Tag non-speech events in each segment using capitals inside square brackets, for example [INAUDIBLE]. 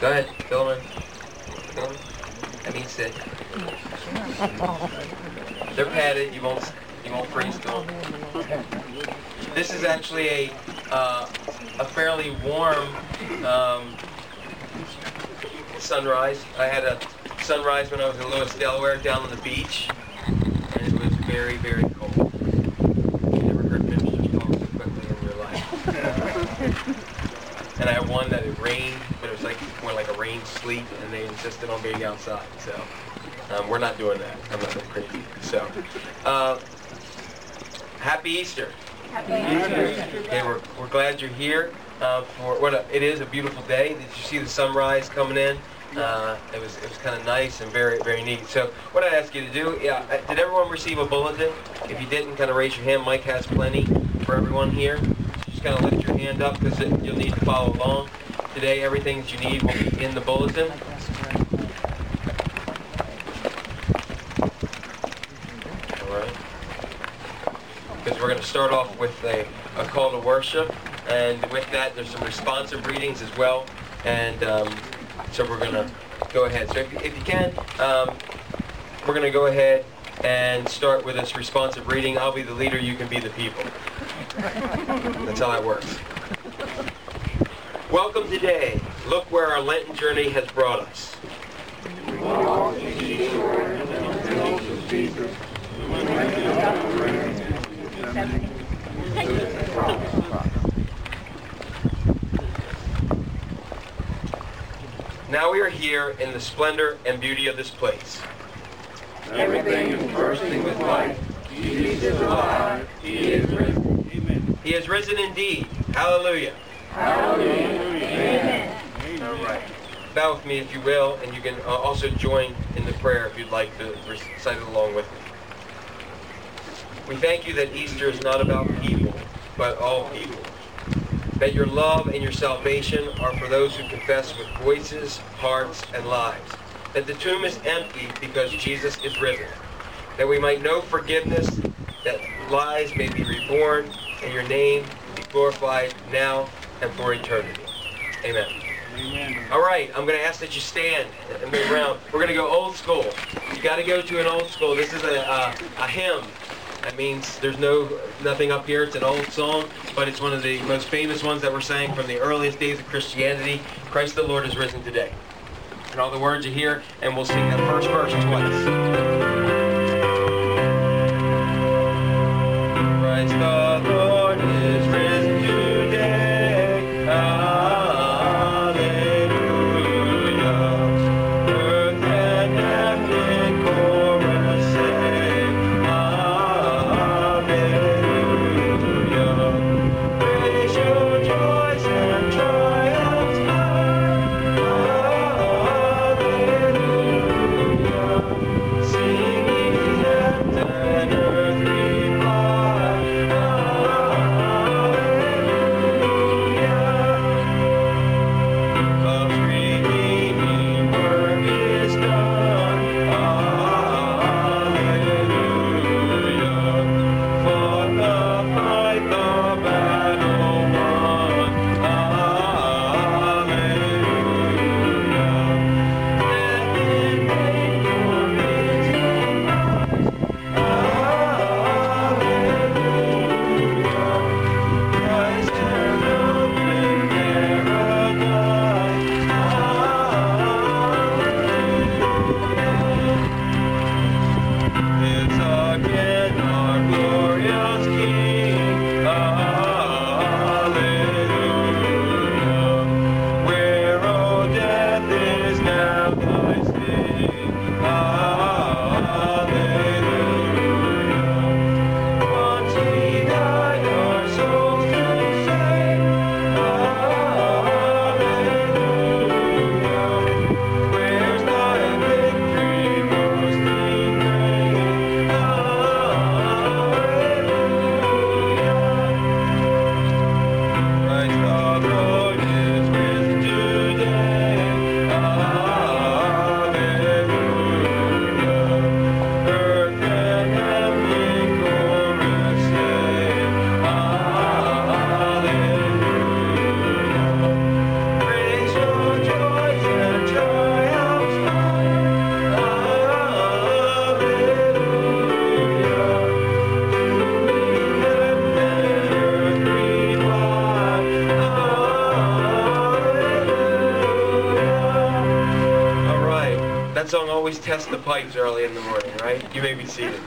Go ahead, in. Fill 'em in. That means that they're padded. You won't you won't freeze to them. This is actually a uh, a fairly warm um, sunrise. I had a sunrise when I was in Lewes, Delaware, down on the beach, and it was very very cold. You never heard ministers talk so quickly in your life. and I had one that it rained, but it was like more like a rain sleet, and they insisted on being outside. So um, we're not doing that. I'm not that crazy. So uh, happy Easter. Happy Easter. Okay, we're, we're glad you're here uh, for what a, it is a beautiful day. Did you see the sunrise coming in? Uh, it was it was kind of nice and very very neat. So what I'd ask you to do, yeah, uh, did everyone receive a bulletin? If you didn't, kind of raise your hand. Mike has plenty for everyone here. Just kind of lift your hand up because you'll need to follow along. Today, everything that you need will be in the bulletin. All right. Because we're going to start off with a, a call to worship, and with that, there's some responsive readings as well, and um, so we're going to go ahead. So if, you- if you can, um, we're going to go ahead and start with this responsive reading. I'll be the leader, you can be the people. That's how that works. Welcome today. Look where our Lenten journey has brought us. Now we are here in the splendor and beauty of this place. Everything is bursting with life. Jesus is alive. He is risen. Amen. He is risen indeed. Hallelujah. Hallelujah. Amen. All right. Bow with me if you will, and you can uh, also join in the prayer if you'd like to recite it along with me. We thank you that Easter is not about people, but all people. That your love and your salvation are for those who confess with voices, hearts, and lives. That the tomb is empty because Jesus is risen. That we might know forgiveness, that lies may be reborn, and your name be glorified now and for eternity. Amen. Amen. All right, I'm going to ask that you stand and move around. We're going to go old school. You got to go to an old school. This is a, a, a hymn. That means there's no nothing up here. It's an old song, but it's one of the most famous ones that were sang from the earliest days of Christianity. Christ the Lord is risen today. And all the words are here, and we'll sing that first verse twice. Tests the pipes early in the morning, right? You may be seated.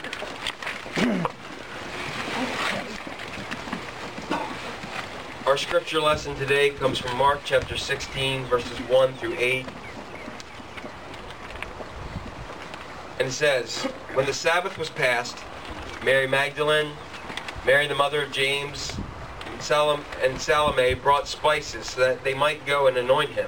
Our scripture lesson today comes from Mark chapter 16, verses 1 through 8. And it says, When the Sabbath was passed, Mary Magdalene, Mary the mother of James, and Salome, and Salome brought spices so that they might go and anoint him.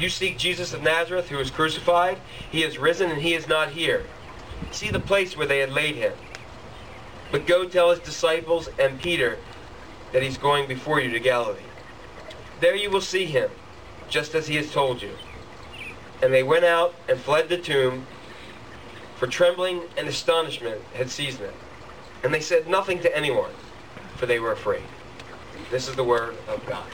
You seek Jesus of Nazareth, who was crucified. He is risen, and he is not here. See the place where they had laid him. But go tell his disciples and Peter that he's going before you to Galilee. There you will see him, just as he has told you. And they went out and fled the tomb, for trembling and astonishment had seized them. And they said nothing to anyone, for they were afraid. This is the word of God.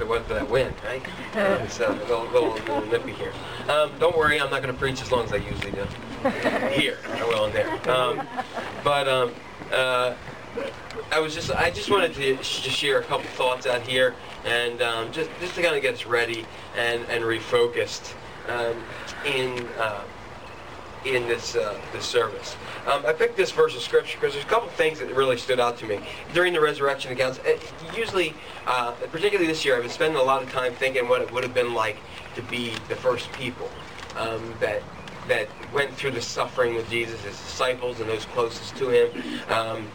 If it wasn't for that wind, right? [LAUGHS] It's a little, little, little nippy here. Um, don't worry, I'm not going to preach as long as I usually do. Here, I will in there. Um, but um, uh, I was just, I just wanted to sh- just share a couple thoughts out here, and um, just, just to kind of get us ready and, and refocused um, in. Uh, in this uh, this service. Um, I picked this verse of scripture because there's a couple things that really stood out to me during the resurrection accounts. Usually, uh, particularly this year, I've been spending a lot of time thinking what it would have been like to be the first people um, that that went through the suffering with Jesus, his disciples, and those closest to him. Um,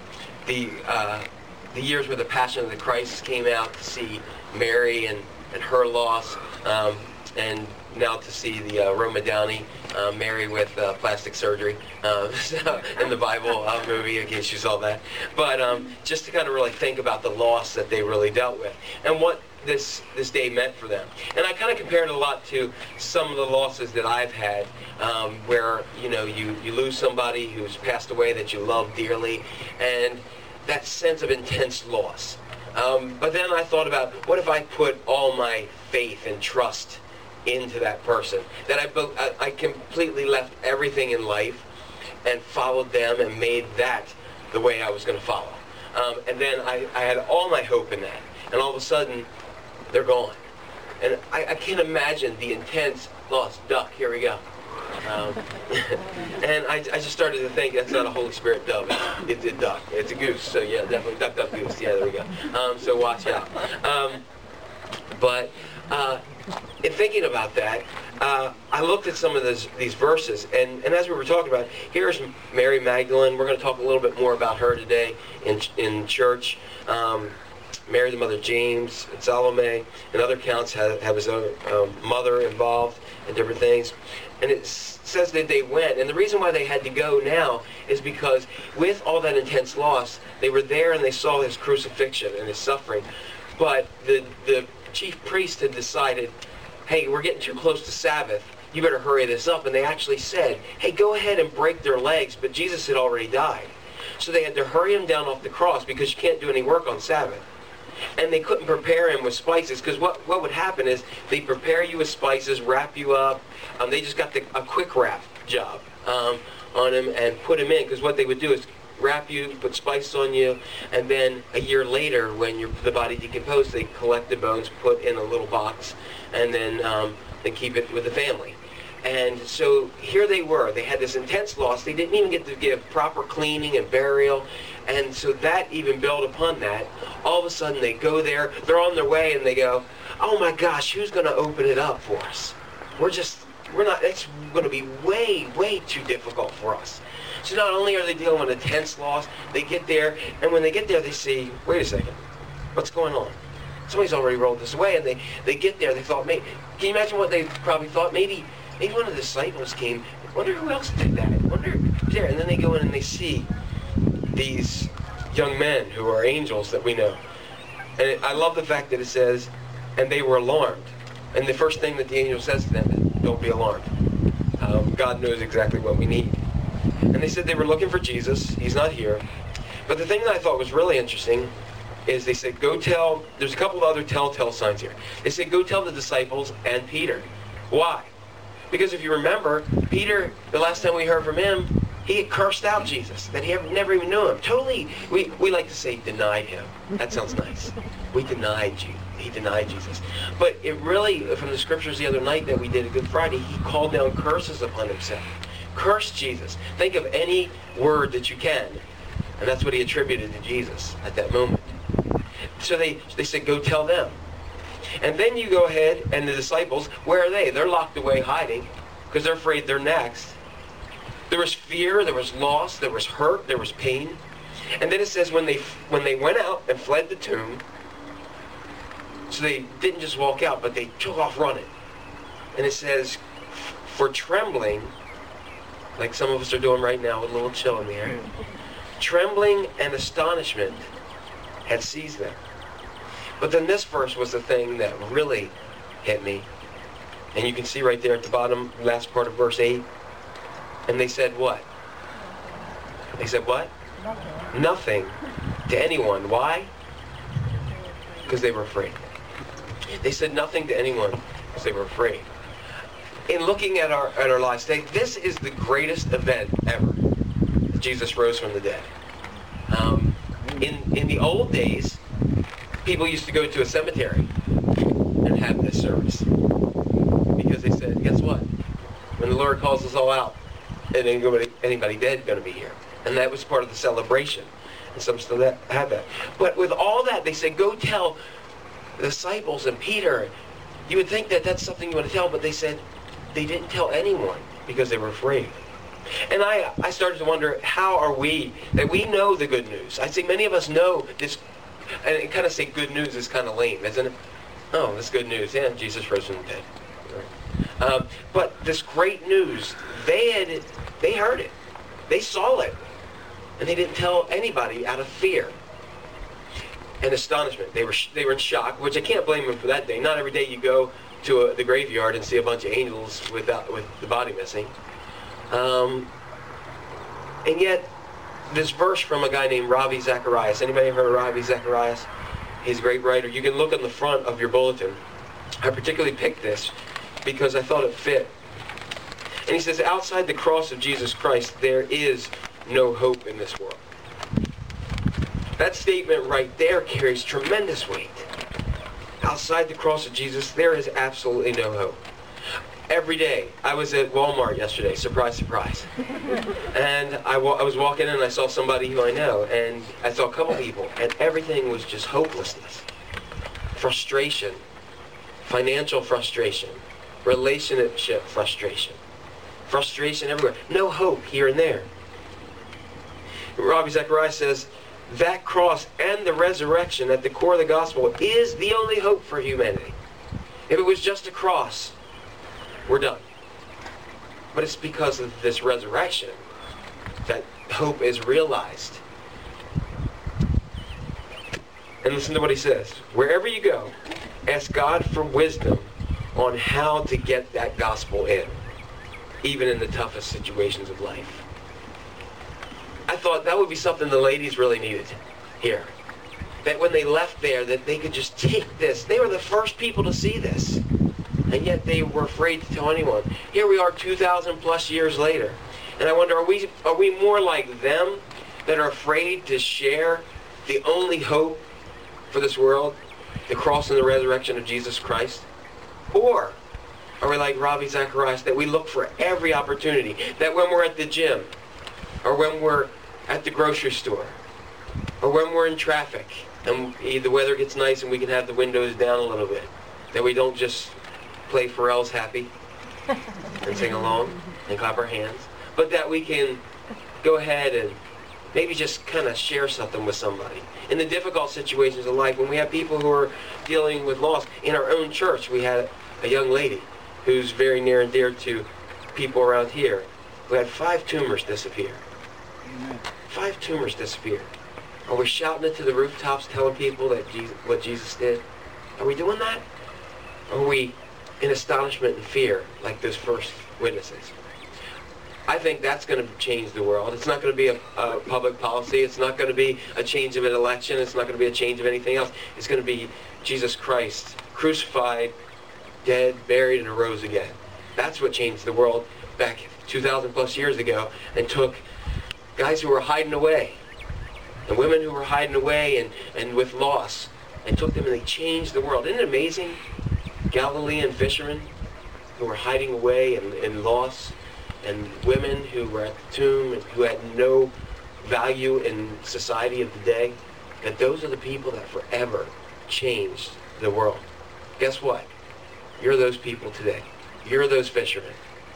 the uh, the years where the Passion of the Christ came out to see Mary and, and her loss, um, and now to see the uh, Roma Downey uh, Mary with uh, plastic surgery uh, [LAUGHS] in the Bible uh, movie, in case you saw that. But um, just to kind of really think about the loss that they really dealt with and what this this day meant for them. And I kind of compared it a lot to some of the losses that I've had, um, where you know you you lose somebody who's passed away that you love dearly, and that sense of intense loss. Um, but then I thought about what if I put all my faith and trust into that person. That I, I completely left everything in life and followed them and made that the way I was going to follow. Um, and then I, I had all my hope in that. And all of a sudden, they're gone. And I, I can't imagine the intense lost duck. Here we go. Um, [LAUGHS] and I, I, just started to think that's not a Holy Spirit dove. It's, it's a duck. It's a goose. So yeah, definitely duck, duck, goose. Yeah, there we go. Um, so watch out. Um, but uh, in thinking about that, uh, I looked at some of this, these verses, and, and as we were talking about, here's Mary Magdalene. We're going to talk a little bit more about her today in, in church. Um, Mary, the mother of James, and Salome, and other counts have, have his own um, mother involved in different things. And it says that they went, and the reason why they had to go now is because with all that intense loss, they were there and they saw his crucifixion and his suffering. But the, the chief priest had decided, hey, we're getting too close to Sabbath. You better hurry this up. And they actually said, hey, go ahead and break their legs. But Jesus had already died. So they had to hurry him down off the cross because you can't do any work on Sabbath. And they couldn't prepare him with spices because what, what would happen is they prepare you with spices, wrap you up. Um, they just got the, a quick wrap job um, on him and put him in because what they would do is wrap you, put spices on you, and then a year later, when your, the body decomposed, they collect the bones, put in a little box, and then um, they keep it with the family. And so here they were. They had this intense loss. They didn't even get to give proper cleaning and burial. And so that even built upon that. All of a sudden they go there, they're on their way, and they go, oh my gosh, who's going to open it up for us? We're just, we're not, it's going to be way, way too difficult for us. So not only are they dealing with a tense loss, they get there, and when they get there, they see, wait a second, what's going on? Somebody's already rolled this away, and they, they get there, they thought, maybe, can you imagine what they probably thought? Maybe, maybe one of the disciples came, wonder who else did that? Wonder there, and then they go in and they see these young men who are angels that we know. And it, I love the fact that it says, and they were alarmed. And the first thing that the angel says to them is, don't be alarmed. Um, God knows exactly what we need. And they said they were looking for Jesus. He's not here. But the thing that I thought was really interesting is they said, go tell, there's a couple of other telltale signs here. They said, go tell the disciples and Peter. Why? Because if you remember, Peter, the last time we heard from him, he had cursed out Jesus, that he never even knew him. Totally, we, we like to say denied him. That sounds nice. We denied you. He denied Jesus. But it really, from the scriptures the other night that we did a Good Friday, he called down curses upon himself. Curse Jesus. Think of any word that you can. And that's what he attributed to Jesus at that moment. So they, they said, go tell them. And then you go ahead, and the disciples, where are they? They're locked away hiding because they're afraid they're next. There was fear, there was loss, there was hurt, there was pain. And then it says when they when they went out and fled the tomb, so they didn't just walk out, but they took off running. And it says, for trembling, like some of us are doing right now with a little chill in the air. Trembling and astonishment had seized them. But then this verse was the thing that really hit me. And you can see right there at the bottom, last part of verse 8. And they said what? They said what? Nothing. Nothing to anyone. Why? Because they were afraid. They said nothing to anyone because they were afraid. In looking at our at our lives today, this is the greatest event ever. Jesus rose from the dead. Um, in in the old days, people used to go to a cemetery and have this service because they said, guess what? When the Lord calls us all out, and anybody, anybody dead going to be here, and that was part of the celebration. And some still have that. But with all that, they said, go tell the disciples and Peter. You would think that that's something you want to tell, but they said they didn't tell anyone because they were afraid. And I, I started to wonder, how are we, that we know the good news? I say many of us know this, and kind of say good news is kind of lame, isn't it? Oh, that's good news. Yeah, Jesus rose from the dead. Um, but this great news, they had, they heard it, they saw it, and they didn't tell anybody out of fear and astonishment. They were they were in shock, which I can't blame them for that day. Not every day you go to a, the graveyard and see a bunch of angels without with the body missing. Um, and yet, this verse from a guy named Ravi Zacharias. Anybody heard of Ravi Zacharias? He's a great writer. You can look on the front of your bulletin. I particularly picked this because I thought it fit. And he says, outside the cross of Jesus Christ, there is no hope in this world. That statement right there carries tremendous weight. Outside the cross of Jesus, there is absolutely no hope. Every day, I was at Walmart yesterday, surprise, surprise. [LAUGHS] and I, wa- I was walking in and I saw somebody who I know, and I saw a couple people, and everything was just hopelessness, frustration, financial frustration, relationship frustration, frustration everywhere, no hope here and there. Ravi Zacharias says, that cross and the resurrection at the core of the gospel is the only hope for humanity. If it was just a cross, we're done. But it's because of this resurrection that hope is realized. And listen to what he says. Wherever you go, ask God for wisdom on how to get that gospel in, even in the toughest situations of life. I thought that would be something the ladies really needed here. That when they left there, that they could just take this. They were the first people to see this. And yet they were afraid to tell anyone. Here we are 2,000 plus years later. And I wonder, are we, are we more like them that are afraid to share the only hope for this world, the cross and the resurrection of Jesus Christ? Or are we like Ravi Zacharias, that we look for every opportunity, that when we're at the gym, or when we're at the grocery store, or when we're in traffic and the weather gets nice and we can have the windows down a little bit, that we don't just play Pharrell's Happy and sing along and clap our hands, but that we can go ahead and maybe just kind of share something with somebody. In the difficult situations of life, when we have people who are dealing with loss, in our own church, we had a young lady who's very near and dear to people around here who had five tumors disappear. Five tumors disappeared. Are we shouting it to the rooftops, telling people that Jesus, what Jesus did? Are we doing that? Or are we in astonishment and fear like those first witnesses? I think that's going to change the world. It's not going to be a, a, public policy. It's not going to be a change of an election. It's not going to be a change of anything else. It's going to be Jesus Christ crucified, dead, buried, and arose again. That's what changed the world back 2,000 plus years ago and took guys who were hiding away and women who were hiding away and, and with loss and took them and they changed the world. Isn't it amazing? Galilean fishermen who were hiding away and, in loss and women who were at the tomb and who had no value in society of the day, that those are the people that forever changed the world. Guess what? You're those people today. You're those fishermen.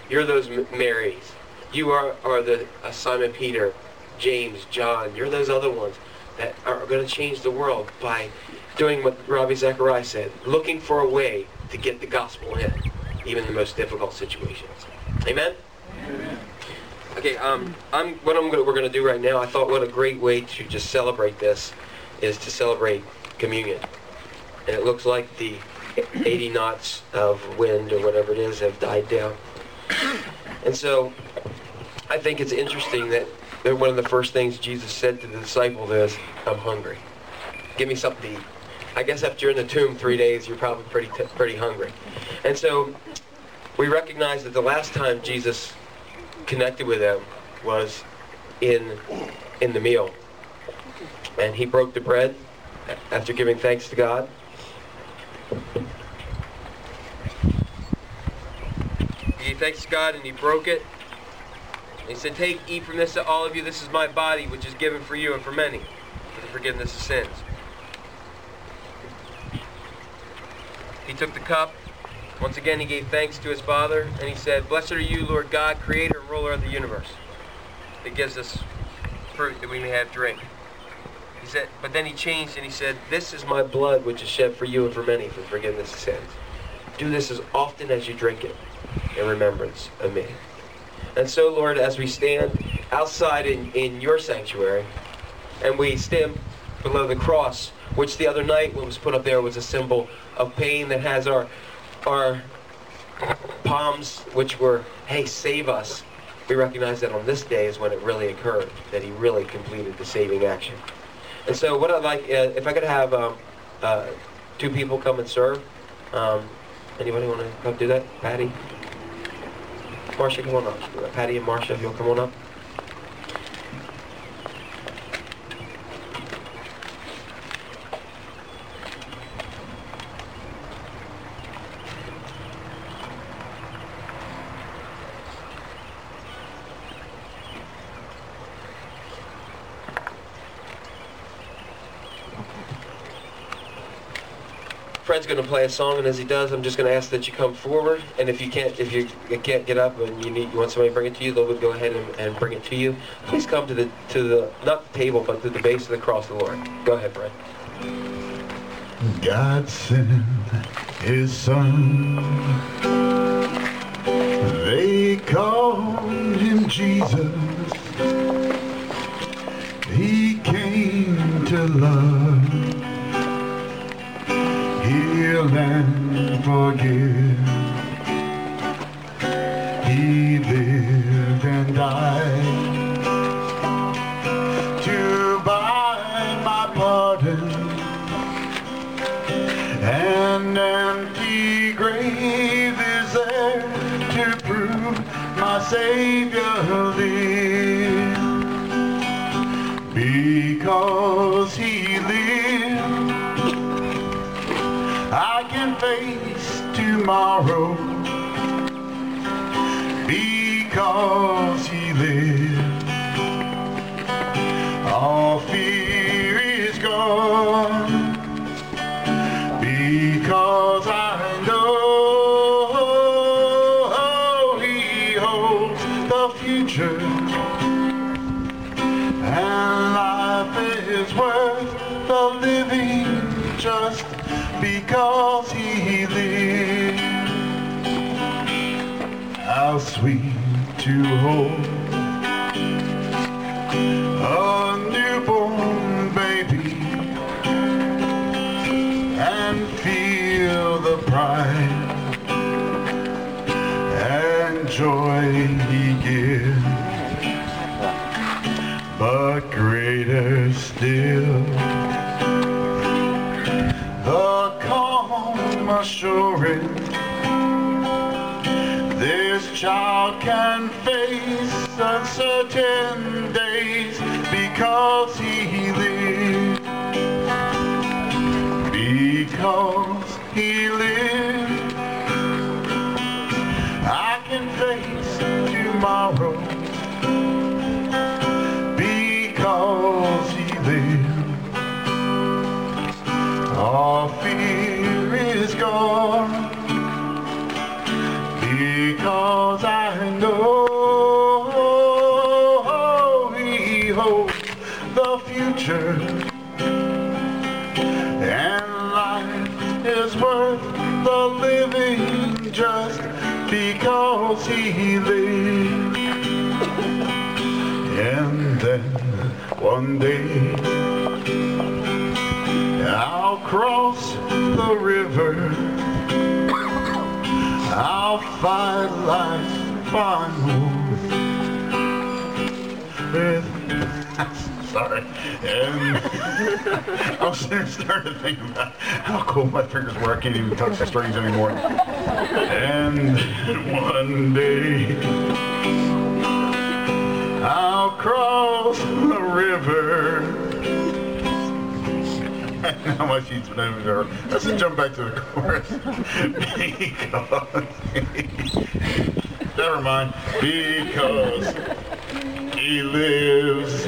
You're those Marys. You are, are the uh, Simon Peter, James, John. You're those other ones that are going to change the world by doing what Ravi Zacharias said, looking for a way to get the gospel in, even in the most difficult situations. Amen? Amen. Okay, um, I'm, what I'm gonna, we're going to do right now, I thought what a great way to just celebrate this is to celebrate communion. And it looks like the 80 knots of wind or whatever it is have died down. And so I think it's interesting that, that one of the first things Jesus said to the disciples is, I'm hungry. Give me something to eat. I guess after you're in the tomb three days, you're probably pretty pretty hungry. And so we recognize that the last time Jesus connected with them was in in the meal. And he broke the bread after giving thanks to God. He thanks God and he broke it. He said, Take, eat from this, to all of you. This is my body, which is given for you and for many, for the forgiveness of sins. He took the cup. Once again, he gave thanks to his Father, and he said, Blessed are you, Lord God, creator and ruler of the universe. It gives us fruit that we may have drink. He said, but then he changed and he said, This is my blood which is shed for you and for many for forgiveness of sins. Do this as often as you drink it in remembrance of me. And so, Lord, as we stand outside in, in your sanctuary, and we stand below the cross, which the other night when was put up there was a symbol of pain that has our our palms, which were, hey, save us. We recognize that on this day is when it really occurred, that he really completed the saving action. And so what I'd like, uh, if I could have um, uh, two people come and serve. Um, anybody want to come do that? Patty? Marcia, come on up. Patty and Marcia, if you'll come on up. Going to play a song, and as he does, I'm just going to ask that you come forward. And if you can't, if you, can't get up and you need, you want somebody to bring it to you, they'll go ahead and, and bring it to you. Please come to the to the not the table, but to the base of the cross of the Lord. Go ahead, Fred. God sent His Son. They called Him Jesus. Heal and forgive. He tomorrow because he lives. All fear is gone because I know he holds the future and life is worth the living just because he lives. How sweet to hold a newborn baby and feel the pride and joy he gives. But greater still the calm assurance can face uncertain days because he lives. Because he lives. I can face tomorrow because he lives and then one day I'll cross the river. I'll fight life final [LAUGHS] Sorry. And [LAUGHS] I was starting to think about how cold my fingers were. I can't even touch the strings anymore. And one day I'll cross the river. [LAUGHS] How much he's been over there. Let's just jump back to the chorus. because never mind. Because he lives.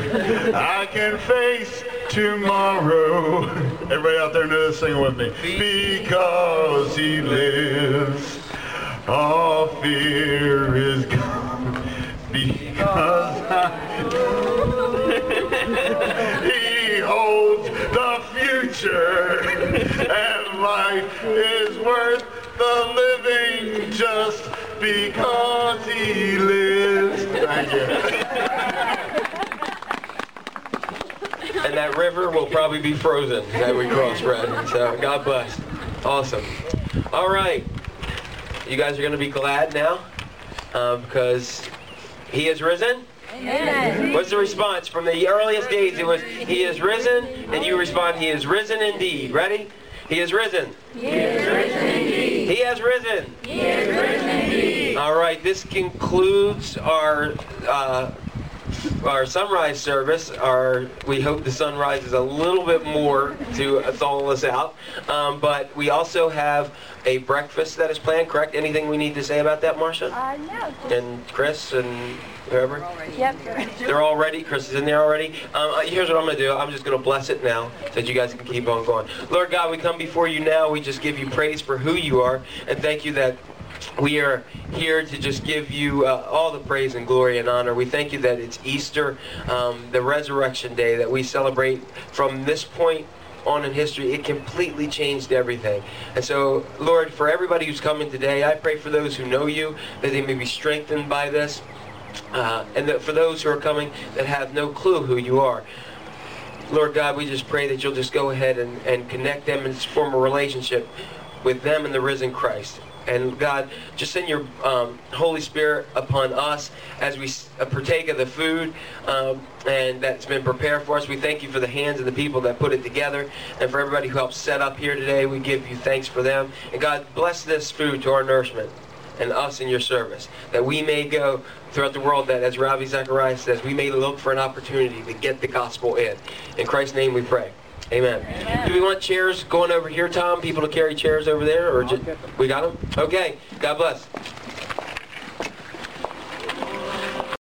I can face tomorrow. Everybody out there knows sing with me. Because he lives. All fear is gone. [LAUGHS] Because [LAUGHS] he holds the future. [LAUGHS] And life is worth the living just because he lives. Thank you. And that river will probably be frozen that we cross, Fred. So God bless. Awesome. All right. You guys are going to be glad now uh, because he is risen. What's the response? From the earliest days, it was, He is risen, and you respond, He is risen indeed. Ready? He is risen. He is risen indeed. He has risen. He is risen indeed. All right, this concludes our uh, our sunrise service. Our we hope the sun rises a little bit more to thaw us out, um, but we also have a breakfast that is planned. Correct? Anything we need to say about that, Marcia? Uh, no. And Chris and whoever? Yep. They're all ready. Chris is in there already. Um, uh, here's what I'm going to do. I'm just going to bless it now so that you guys can keep on going. Lord God, we come before you now. We just give you praise for who you are and thank you that we are here to just give you uh, all the praise and glory and honor. We thank you that it's Easter, um, the resurrection day that we celebrate from this point on in history, it completely changed everything. And so, Lord, for everybody who's coming today, I pray for those who know you, that they may be strengthened by this. Uh, and that for those who are coming that have no clue who you are, Lord God, we just pray that you'll just go ahead and, and connect them and form a relationship with them and the risen Christ. And God, just send your um, Holy Spirit upon us as we uh, partake of the food um, and that's been prepared for us. We thank you for the hands of the people that put it together and for everybody who helped set up here today. We give you thanks for them. And God, bless this food to our nourishment and us in your service, that we may go throughout the world, that as Ravi Zacharias says, we may look for an opportunity to get the gospel in. In Christ's name we pray. Amen. Do we want chairs going over here, Tom? People to carry chairs over there? or ju- We got them? Okay. God bless.